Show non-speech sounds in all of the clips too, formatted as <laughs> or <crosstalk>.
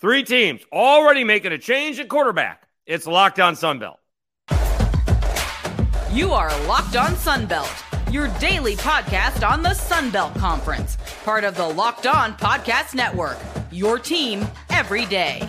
Three teams already making a change at quarterback. It's Locked On Sunbelt. You are Locked On Sunbelt, your daily podcast on the Sunbelt Conference, part of the Locked On Podcast Network. Your team every day.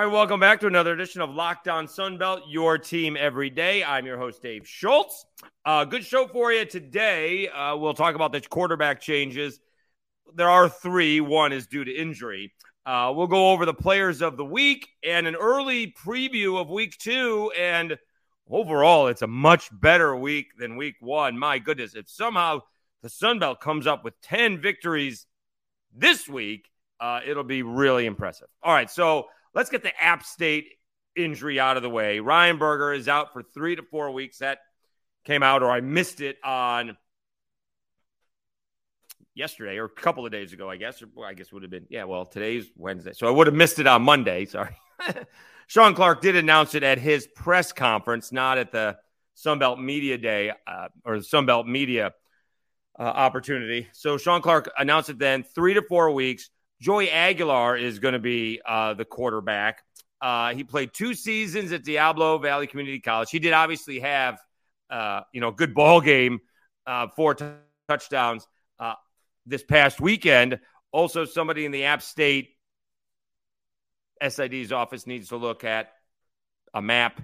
All right, welcome back to another edition of Locked On Sunbelt, your team every day. I'm your host, Dave Schultz. Uh, good show for you today. Uh, we'll talk about the quarterback changes. There are three. One is due to injury. Uh, we'll go over the players of the week and an early preview of week two. And overall, it's a much better week than week one. My goodness, if somehow the Sunbelt comes up with 10 victories this week, uh, it'll be really impressive. All right, so let's get the App State injury out of the way. Ryan Burger is out for three to four weeks. That came out, or I missed it on yesterday or a couple of days ago, I guess. Or I guess would have been, yeah, well, today's Wednesday. So I would have missed it on Monday. Sorry. <laughs> Shawn Clark did announce it at his press conference, not at the Sunbelt Media Day uh, or the Sunbelt Media uh, opportunity. So Shawn Clark announced it then, three to four weeks. Joey Aguilar is going to be uh, the quarterback. Uh, he played two seasons at Diablo Valley Community College. He did obviously have, uh, you know, good ball game, uh, four t- touchdowns uh, this past weekend. Also, somebody in the App State SID's office needs to look at a map,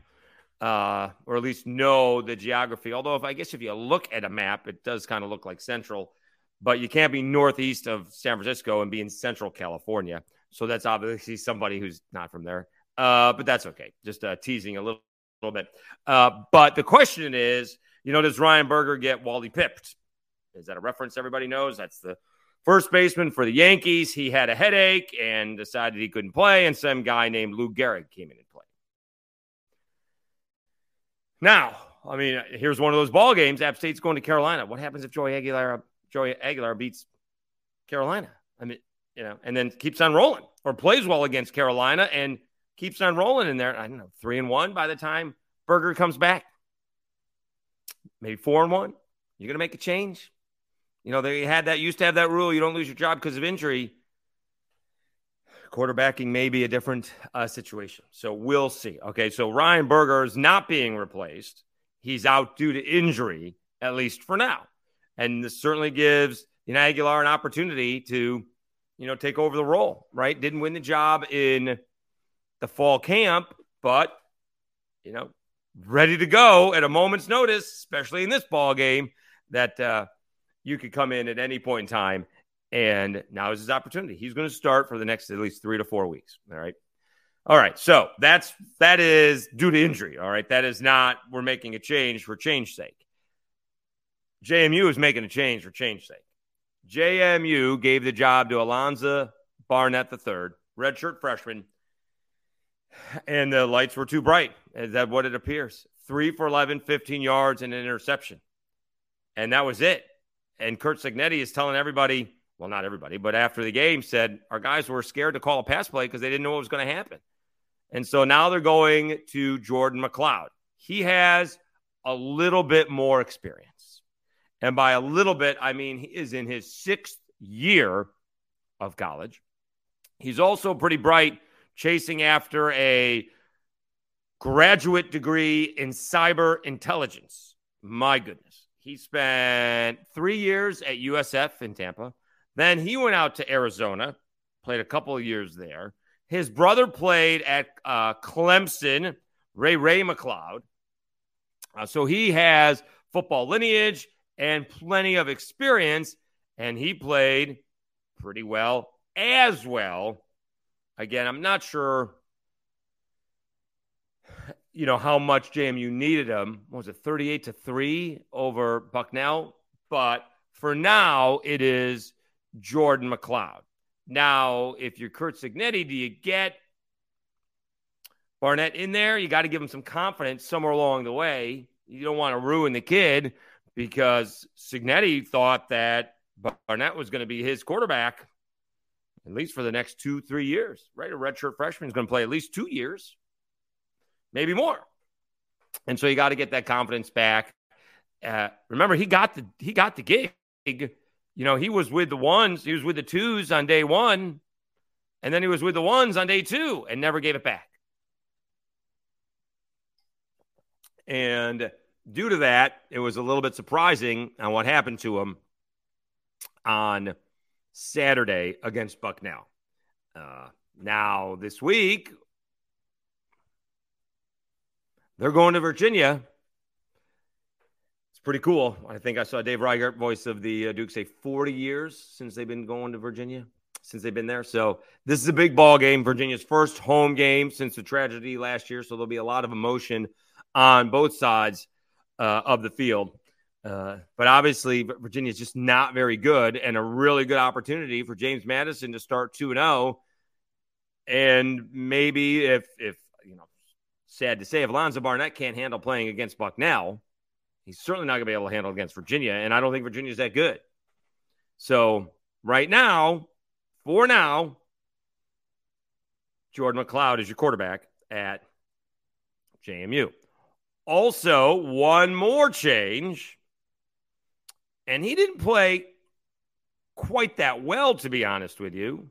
uh, or at least know the geography. Although, if I guess if you look at a map, it does kind of look like Central but you can't be northeast of San Francisco and be in Central California. So that's obviously somebody who's not from there. Uh, but that's okay. Just uh, teasing a little, little bit. Uh, but the question is, you know, does Ryan Burger get Wally pipped? Is that a reference everybody knows? That's the first baseman for the Yankees. He had a headache and decided he couldn't play, and some guy named Lou Gehrig came in and played. Now, I mean, here's one of those ball games. App State's going to Carolina. What happens if Joey Aguilar Joey Aguilar beats Carolina. I mean, you know, and then keeps on rolling or plays well against Carolina and keeps on rolling in there. I don't know, three and one by the time Burger comes back. Maybe four and one. You're gonna make a change. You know, they had that used to have that rule. You don't lose your job because of injury. Quarterbacking may be a different uh, situation. So we'll see. Okay, so Ryan Burger is not being replaced. He's out due to injury, at least for now. And this certainly gives you Aguilar an opportunity to, you know, take over the role, right? Didn't win the job in the fall camp, but, you know, ready to go at a moment's notice, especially in this ball game, that uh, you could come in at any point in time. And now is his opportunity. He's going to start for the next at least three to four weeks. All right. All right. So that's that is due to injury. All right. That is not we're making a change for change sake. JMU is making a change for change sake. JMU gave the job to Alonza Barnett III, redshirt freshman, and the lights were too bright. Is that what it appears? Three for 11, 15 yards, and an interception. And that was it. And Curt Cignetti is telling everybody, well, not everybody, but after the game said our guys were scared to call a pass play because they didn't know what was going to happen. And so now they're going to Jordan McCloud. He has a little bit more experience. And by a little bit, I mean he is in his sixth year of college. He's also pretty bright, chasing after a graduate degree in cyber intelligence. My goodness. He spent three years at USF in Tampa. Then he went out to Arizona, played a couple of years there. His brother played at uh, Clemson, Ray Ray McCloud. Uh, so he has football lineage and plenty of experience. And he played pretty well as well. Again, I'm not sure, you know, how much JMU needed him. What was it 38 to 3 over Bucknell? But for now, it is Jordan McCloud. Now, if you're Curt Cignetti, do you get Barnett in there? You got to give him some confidence somewhere along the way. You don't want to ruin the kid because Cignetti thought that Barnett was going to be his quarterback at least for the next two, three years, right? A redshirt freshman is going to play at least two years, maybe more. And so you got to get that confidence back. Uh, remember, he got the he got the gig. You know, he was with the ones, he was with the twos on day one, and then he was with the ones on day two and never gave it back. And due to that, it was a little bit surprising on what happened to him on Saturday against Bucknell. Uh, now, this week, they're going to Virginia. It's pretty cool. I think I saw Dave Reichert, voice of the uh, Duke, say 40 years since they've been going to Virginia, since they've been there. So this is a big ball game. Virginia's first home game since the tragedy last year. So there'll be a lot of emotion on both sides uh, of the field. Uh, but obviously, Virginia is just not very good, and a really good opportunity for James Madison to start two and zero. Oh. And maybe if if you know sad to say, if Alonza Barnett can't handle playing against Bucknell, he's certainly not going to be able to handle against Virginia. And I don't think Virginia's that good. So right now, for now, Jordan McCloud is your quarterback at JMU. Also, one more change, and he didn't play quite that well, to be honest with you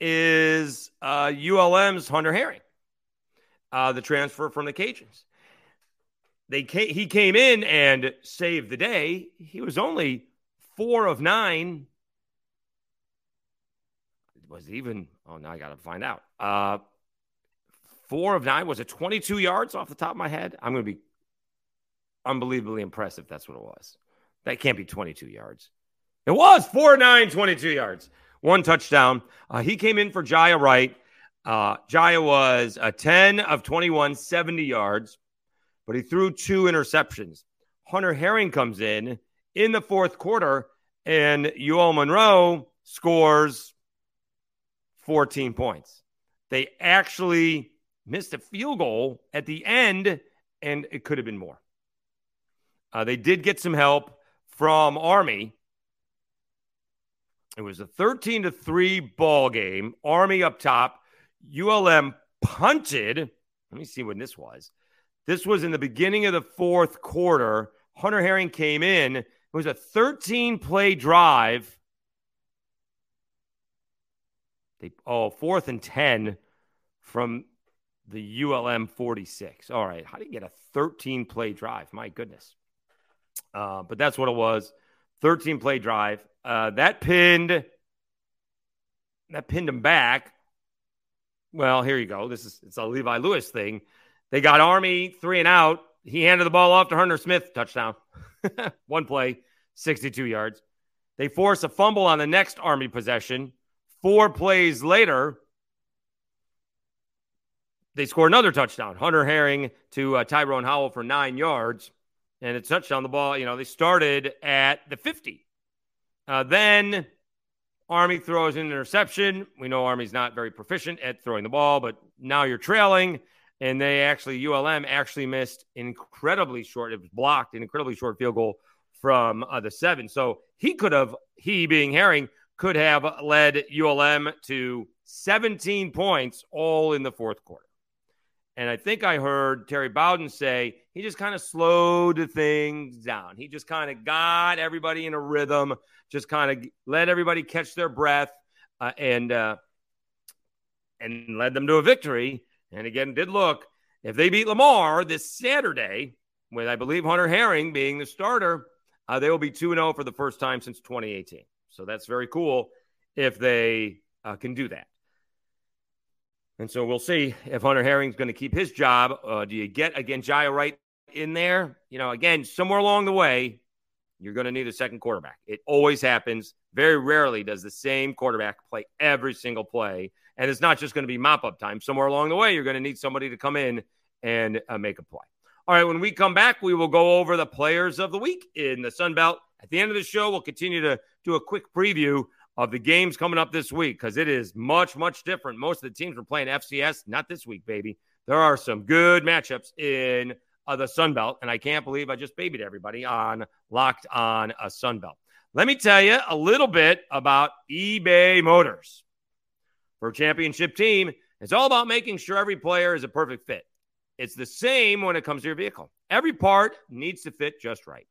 is uh, ULM's Hunter Herring, uh, the transfer from the Cajuns. They came, he came in and saved the day. He was only four of nine. Was even? Oh, now I got to find out. Uh, four of nine was it 22 yards off the top of my head? I'm going to be unbelievably impressed if that's what it was. That can't be 22 yards. It was four nine, 22 yards one touchdown. Uh, he came in for Jiya Wright. Uh, Jiya was a 10 of 21, 70 yards, but he threw two interceptions. Hunter Herring comes in in the fourth quarter, and UL Monroe scores 14 points. They actually missed a field goal at the end, and it could have been more. Uh, they did get some help from Army. It was a 13 to 3 ball game. Army up top. ULM punted. Let me see when this was. This was in the beginning of the fourth quarter. Hunter Herring came in. It was a 13 play drive. They oh, fourth and 10 from the ULM 46. All right. How do you get a 13 play drive? My goodness. Uh, but that's what it was. 13 play drive. Uh, that pinned that pinned him back. Well, here you go. This is it's a Levi Lewis thing. They got Army three and out. He handed the ball off to Hunter Smith, touchdown. <laughs> One play, 62 yards. They force a fumble on the next Army possession. Four plays later, they score another touchdown. Hunter Herring to uh, Tyrone Howell for nine yards and it's touchdown. the ball. You know, they started at the 50. Uh, then Army throws an interception. We know Army's not very proficient at throwing the ball, but now you're trailing. And they actually, ULM actually missed incredibly short. It was blocked, an incredibly short field goal from uh, the seven. So he could have, he being Herring, could have led ULM to 17 points all in the fourth quarter. And I think I heard Terry Bowden say he just kind of slowed things down. He just kind of got everybody in a rhythm, just kind of let everybody catch their breath, uh, and uh, and led them to a victory. And again, did look if they beat Lamar this Saturday, with I believe Hunter Herring being the starter, uh, they will be two zero oh for the first time since 2018. So that's very cool if they uh, can do that. And so we'll see if Hunter Herring's going to keep his job. Uh, do you get again Jiya Wright in there? You know, again, somewhere along the way, you're going to need a second quarterback. It always happens. Very rarely does the same quarterback play every single play. And it's not just going to be mop up time. Somewhere along the way, you're going to need somebody to come in and uh, make a play. All right, when we come back, we will go over the players of the week in the Sun Belt. At the end of the show, we'll continue to do a quick preview of the games coming up this week because it is much, much different. Most of the teams are playing FCS, not this week, baby. There are some good matchups in uh, the Sun Belt, and I can't believe I just babied everybody on Locked on a Sun Belt. Let me tell you a little bit about eBay Motors. For a championship team, it's all about making sure every player is a perfect fit. it's the same when it comes to your vehicle. Every part needs to fit just right.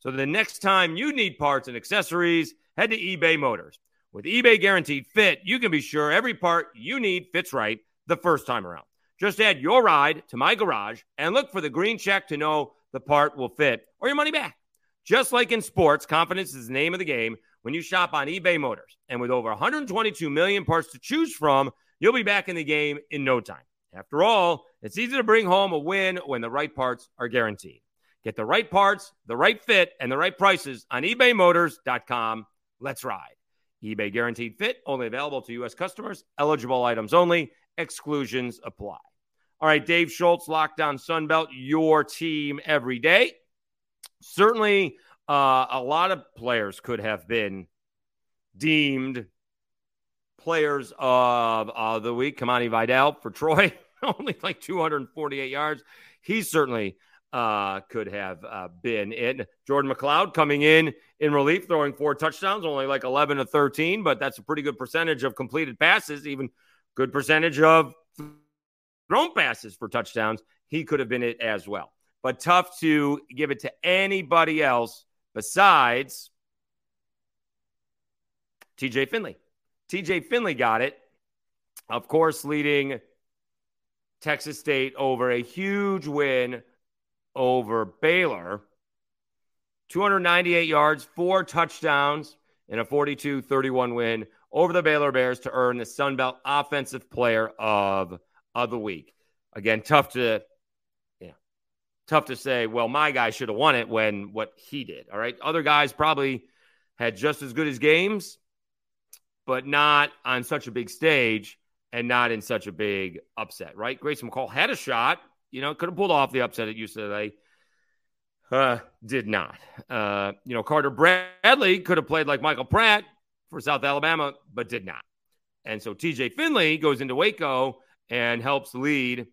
So the next time you need parts and accessories, head to eBay Motors. With eBay Guaranteed Fit, you can be sure every part you need fits right the first time around. Just add your ride to my garage and look for the green check to know the part will fit or your money back. Just like in sports, confidence is the name of the game when you shop on eBay Motors. And with over 122 million parts to choose from, you'll be back in the game in no time. After all, it's easy to bring home a win when the right parts are guaranteed. Get the right parts, the right fit, and the right prices on ebaymotors.com. Let's ride. eBay guaranteed fit only available to U.S. customers, eligible items only, exclusions apply. All right, Dave Schultz, Locked On Sunbelt, your team every day. Certainly, uh, a lot of players could have been deemed players of uh, the week. Kamani Vidal for Troy, <laughs> only like 248 yards. He's certainly uh, could have uh, been in. Jordan McCloud coming in in relief, throwing four touchdowns, only like 11 to 13, but that's a pretty good percentage of completed passes, even good percentage of thrown passes for touchdowns. He could have been it as well. But tough to give it to anybody else besides TJ Finley. TJ Finley got it, of course, leading Texas State over a huge win over Baylor. 298 yards, four touchdowns, and a 42 31 win over the Baylor Bears to earn the Sun Belt Offensive Player of, of the Week. Again, tough to yeah, tough to say, well, my guy should have won it when what he did. All right. Other guys probably had just as good as games, but not on such a big stage and not in such a big upset, right? Grayson McCall had a shot, you know, could have pulled off the upset at UCLA. Uh, did not. Uh, you know, Carter Bradley could have played like Michael Pratt for South Alabama, but did not. And so TJ Finley goes into Waco and helps lead,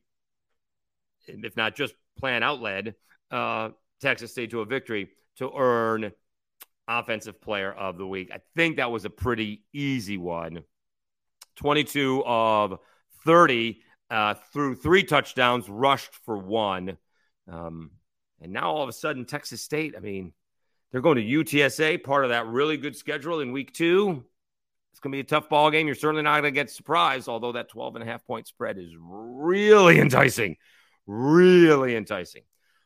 if not just plan out led, uh, Texas State to a victory to earn Offensive Player of the Week. I think that was a pretty easy one. 22 of 30 uh, through three touchdowns, rushed for one. Um, and now all of a sudden, Texas State, I mean, they're going to UTSA, part of that really good schedule in week two. It's going to be a tough ball game. You're certainly not going to get surprised, although that 12 and a half point spread is really enticing. Really enticing.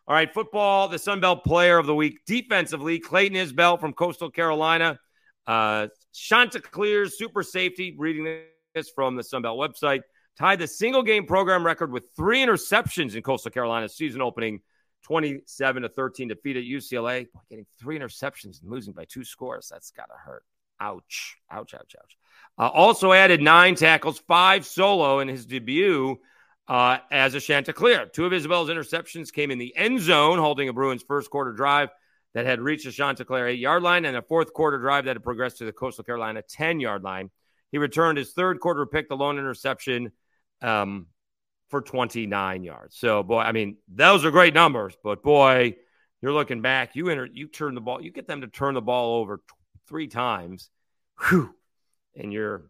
All right, football, the Sun Belt player of the week defensively, Clayton Isbell from Coastal Carolina. Uh, Chanticleer's super safety, reading this from the Sun Belt website, tied the single game program record with three interceptions in Coastal Carolina's season opening 27 to 13 defeat at UCLA. Boy, getting three interceptions and losing by two scores. That's got to hurt. Ouch. Ouch, ouch, ouch. Uh, also added nine tackles, five solo in his debut uh, as a Chanticleer. Two of Isbell's interceptions came in the end zone, holding a Bruins first quarter drive that had reached the Chanticleer eight yard line and a fourth quarter drive that had progressed to the Coastal Carolina 10 yard line. He returned his third quarter pick, the lone interception um, for 29 yards. So, boy, I mean, those are great numbers, but boy, you're looking back, you enter, you turn the ball, you get them to turn the ball over t- three times, whew, and you're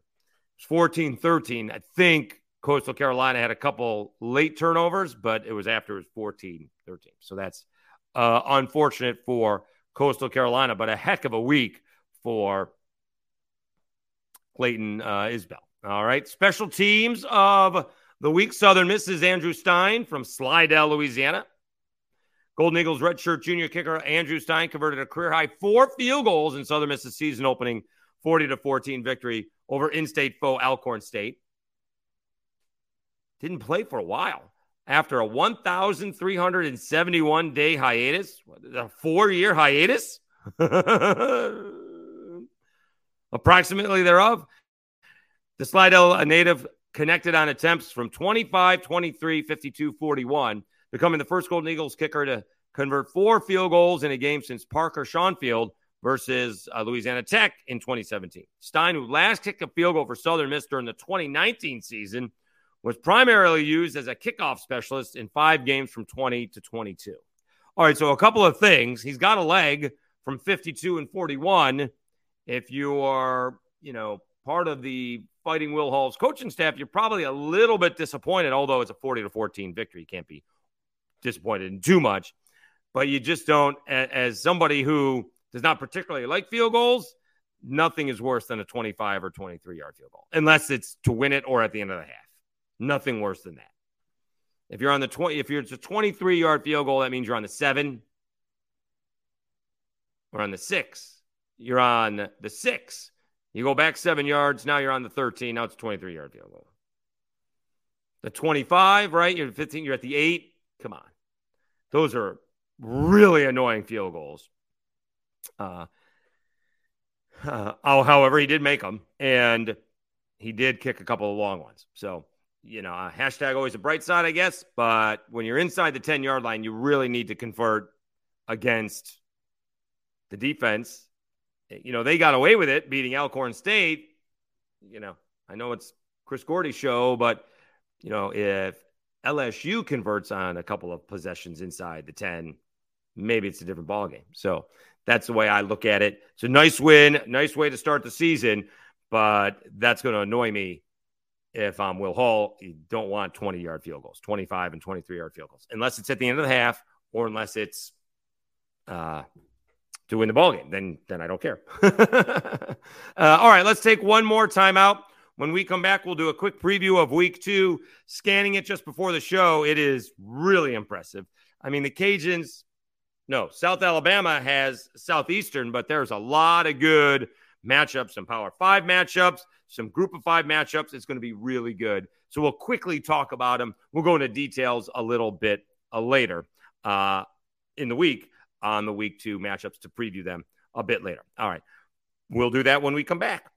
14 13. I think Coastal Carolina had a couple late turnovers, but it was after it was 14 13. So that's uh, unfortunate for Coastal Carolina, but a heck of a week for Clayton uh, Isbell. All right. Special teams of the week Southern Miss's Andrew Stein from Slidell, Louisiana. Golden Eagles redshirt junior kicker Andrew Stein converted a career high four field goals in Southern Miss's season opening 40 to 14 victory over in state foe Alcorn State. Didn't play for a while. After a 1,371 day hiatus, a four year hiatus, <laughs> approximately thereof, the Slidell, a native, connected on attempts from 25, 23, 52, 41, becoming the first Golden Eagles kicker to convert four field goals in a game since Parker Shaunfield versus uh, Louisiana Tech in 2017. Stein, who last kicked a field goal for Southern Miss during the 2019 season, was primarily used as a kickoff specialist in five games from 20 to 22. All right, so a couple of things. He's got a leg from 52 and 41. If you are, you know, part of the fighting Will Hall's coaching staff, you're probably a little bit disappointed, although it's a 40 to 14 victory. You can't be disappointed in too much. But you just don't, as somebody who does not particularly like field goals, nothing is worse than a 25 or 23 yard field goal, unless it's to win it or at the end of the half. Nothing worse than that. If you're on the 20, if you're it's a 23 yard field goal, that means you're on the seven or on the six. You're on the six. You go back seven yards. Now you're on the 13. Now it's a 23 yard field goal. The 25, right? You're 15. You're at the eight. Come on. Those are really annoying field goals. Uh, uh, oh, however, he did make them, and he did kick a couple of long ones. So, you know, hashtag always a bright side, I guess. But when you're inside the 10 yard line, you really need to convert against the defense. You know, they got away with it beating Alcorn State. You know, I know it's Chris Gordy's show, but, you know, if LSU converts on a couple of possessions inside the 10, maybe it's a different ballgame. So, that's the way I look at it. It's a nice win, nice way to start the season, but that's going to annoy me if I'm Will Hall. You don't want 20 yard field goals, 25 and 23 yard field goals, unless it's at the end of the half or unless it's uh, to win the ball game. Then, then I don't care. <laughs> uh, all right, let's take one more timeout. When we come back, we'll do a quick preview of week two. Scanning it just before the show, it is really impressive. I mean, the Cajuns no, South Alabama has Southeastern, but there's a lot of good matchups, some Power Five matchups, some Group of Five matchups. It's going to be really good. So we'll quickly talk about them. We'll go into details a little bit uh, later uh, in the week on the week two matchups to preview them a bit later. All right. We'll do that when we come back.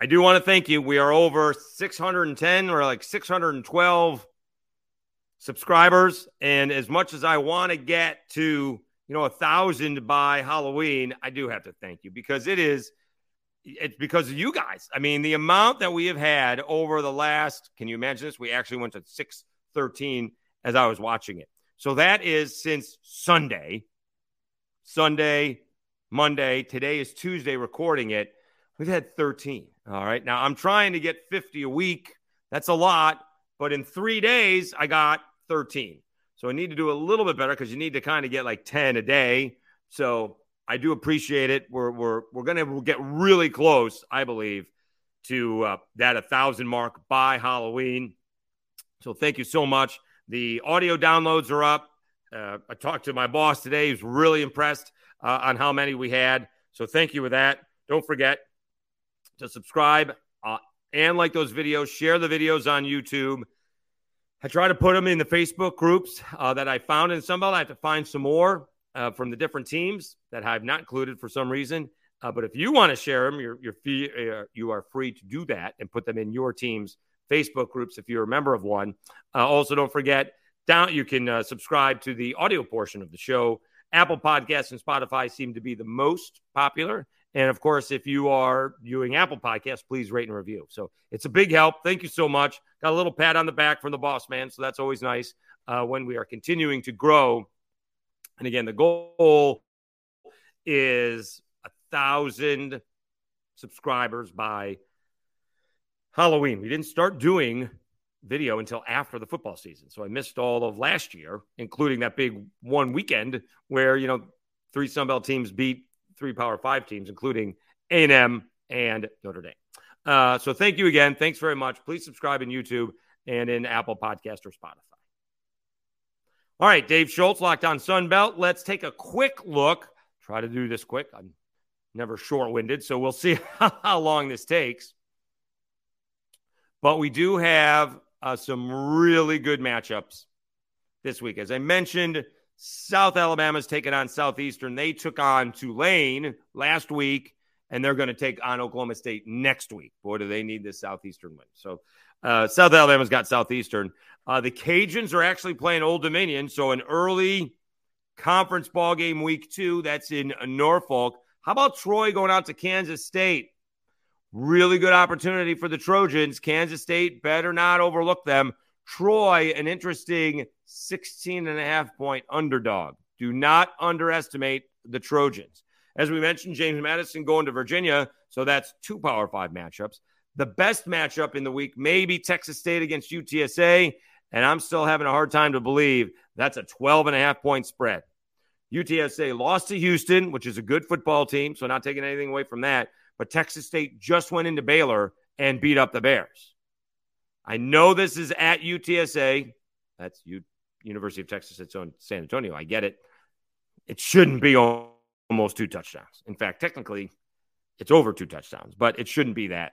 I do want to thank you. We are over 610 or like 612 subscribers. And as much as I want to get to, you know, a thousand by Halloween, I do have to thank you because it is, it's because of you guys. I mean, the amount that we have had over the last, can you imagine this? We actually went to 613 as I was watching it. So that is since Sunday, Sunday, Monday. Today is Tuesday recording it. We've had 13. All right. Now I'm trying to get 50 a week. That's a lot. But in three days, I got 13. So I need to do a little bit better because you need to kind of get like 10 a day. So I do appreciate it. We're we're we're gonna get really close, I believe, to uh, that a thousand mark by Halloween. So thank you so much. The audio downloads are up. Uh, I talked to my boss today. He's really impressed uh, on how many we had. So thank you for that. Don't forget to subscribe uh, and like those videos. Share the videos on YouTube. I try to put them in the Facebook groups uh, that I found in Sunbelt. I have to find some more uh, from the different teams that I've not included for some reason. Uh, but if you want to share them, you're, you're you are free to do that and put them in your team's Facebook groups if you're a member of one. Uh, also, don't forget down you can uh, subscribe to the audio portion of the show. Apple Podcasts and Spotify seem to be the most popular. And of course, if you are viewing Apple Podcasts, please rate and review. So it's a big help. Thank you so much. Got a little pat on the back from the boss man. So that's always nice uh, when we are continuing to grow. And again, the goal is a thousand subscribers by Halloween. We didn't start doing video until after the football season. So I missed all of last year, including that big one weekend where, you know, three Sunbelt teams beat three Power Five teams, including A&M and Notre Dame. Uh, so thank you again. Thanks very much. Please subscribe in YouTube and in Apple Podcast or Spotify. All right, Dave Schultz, Locked On Sunbelt. Let's take a quick look. Try to do this quick. I'm never short-winded, so we'll see <laughs> how long this takes. But we do have uh, some really good matchups this week. As I mentioned, South Alabama's taking on Southeastern. They took on Tulane last week, and they're going to take on Oklahoma State next week. Boy, do they need this Southeastern win. So uh, South Alabama's got Southeastern. Uh, the Cajuns are actually playing Old Dominion, so an early conference ball game week two. That's in Norfolk. How about Troy going out to Kansas State? Really good opportunity for the Trojans. Kansas State better not overlook them. Troy, an interesting 16 and a half point underdog. Do not underestimate the Trojans. As we mentioned, James Madison going to Virginia, so that's two Power Five matchups. The best matchup in the week may be Texas State against UTSA. And I'm still having a hard time to believe that's a 12 and a half point spread. UTSA lost to Houston, which is a good football team. So, not taking anything away from that. But Texas State just went into Baylor and beat up the Bears. I know this is at UTSA. That's U- University of Texas at San Antonio. I get it. It shouldn't be almost two touchdowns. In fact, technically, it's over two touchdowns, but it shouldn't be that.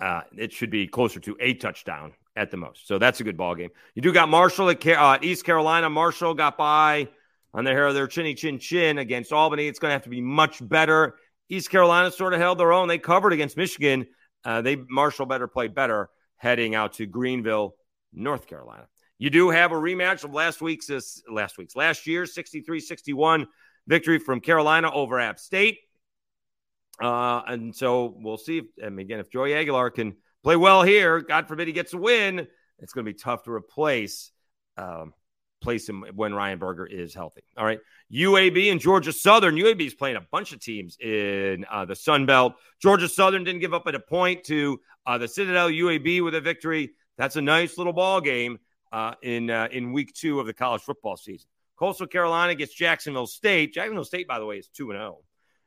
Uh, it should be closer to a touchdown at the most. So that's a good ball game. You do got Marshall at uh, East Carolina. Marshall got by on the hair of their chinny chin chin against Albany. It's going to have to be much better. East Carolina sort of held their own. They covered against Michigan. Uh, they Marshall better play better heading out to Greenville, North Carolina. You do have a rematch of last week's uh, last week's last year 63-61 victory from Carolina over App State. Uh, and so we'll see. If, and again, if Joey Aguilar can play well here, God forbid he gets a win, it's going to be tough to replace um, place him when Ryan Burger is healthy. All right. UAB and Georgia Southern. UAB is playing a bunch of teams in uh, the Sun Belt. Georgia Southern didn't give up at a point to uh, the Citadel UAB with a victory. That's a nice little ball game uh, in uh, in week two of the college football season. Coastal Carolina gets Jacksonville State. Jacksonville State, by the way, is 2 0.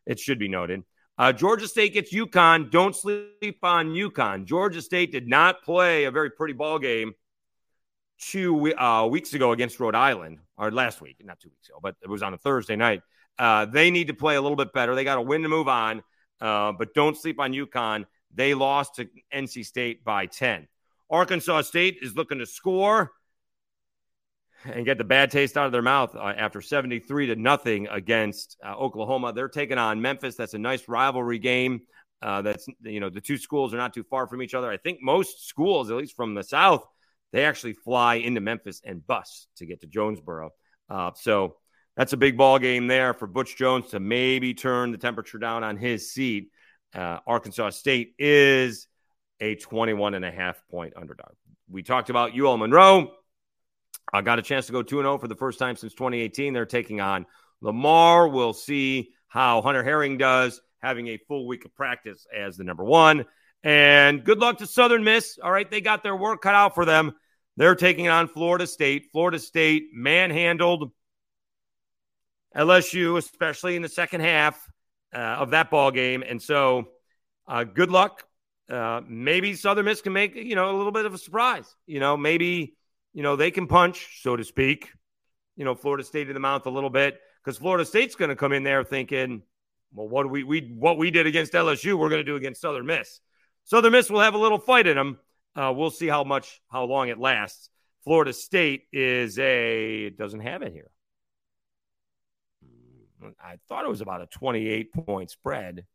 It should be noted. Uh, Georgia State gets UConn. Don't sleep on UConn. Georgia State did not play a very pretty ball game two uh, weeks ago against Rhode Island, or last week, not two weeks ago, but it was on a Thursday night. Uh, they need to play a little bit better. They got to win to move on, uh, but don't sleep on UConn. They lost to NC State by 10. Arkansas State is looking to score and get the bad taste out of their mouth uh, after 73 to nothing against uh, Oklahoma. They're taking on Memphis. That's a nice rivalry game. Uh, that's you know the two schools are not too far from each other. I think most schools, at least from the South, they actually fly into Memphis and bus to get to Jonesboro. Uh, so that's a big ball game there for Butch Jones to maybe turn the temperature down on his seat. Uh, Arkansas State is a 21 and a half point underdog. We talked about UL Monroe. I got a chance to go 2 0 for the first time since 2018. They're taking on Lamar. We'll see how Hunter Herring does having a full week of practice as the number one. And good luck to Southern Miss. All right, they got their work cut out for them. They're taking on Florida State. Florida State manhandled LSU, especially in the second half uh, of that ball game. And so, uh, good luck. Uh, maybe Southern Miss can make you know a little bit of a surprise. You know, maybe you know, they can punch, so to speak, you know, Florida State in the mouth a little bit because Florida State's going to come in there thinking, well, what we we what we did against LSU, we're going to do against Southern Miss. Southern Miss will have a little fight in them. Uh, we'll see how much how long it lasts. Florida State is a doesn't have it here. I thought it was about a 28 point spread,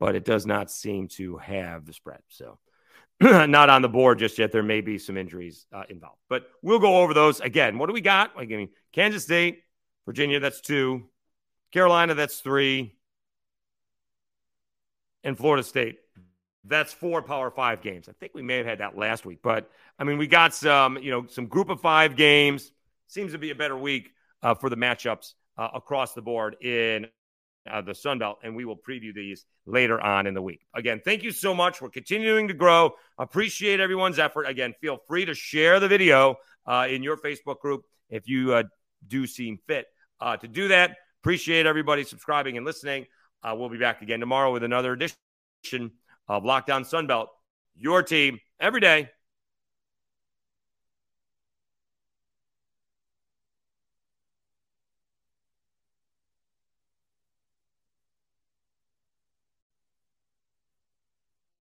but it does not seem to have the spread. So <clears throat> not on the board just yet. There may be some injuries uh, involved, but we'll go over those again. What do we got? Like, I mean, Kansas State, Virginia, that's two. Carolina, that's three. And Florida State, that's four Power Five games. I think we may have had that last week, but I mean, we got some, you know, some Group of Five games. Seems to be a better week uh, for the matchups uh, across the board in uh, the Sun Belt, and we will preview these later on in the week. Again, thank you so much. We're continuing to grow. Appreciate everyone's effort. Again, feel free to share the video uh, in your Facebook group if you uh, do seem fit uh, to do that. Appreciate everybody subscribing and listening. Uh, we'll be back again tomorrow with another edition of Locked On Sun Belt. Your team every day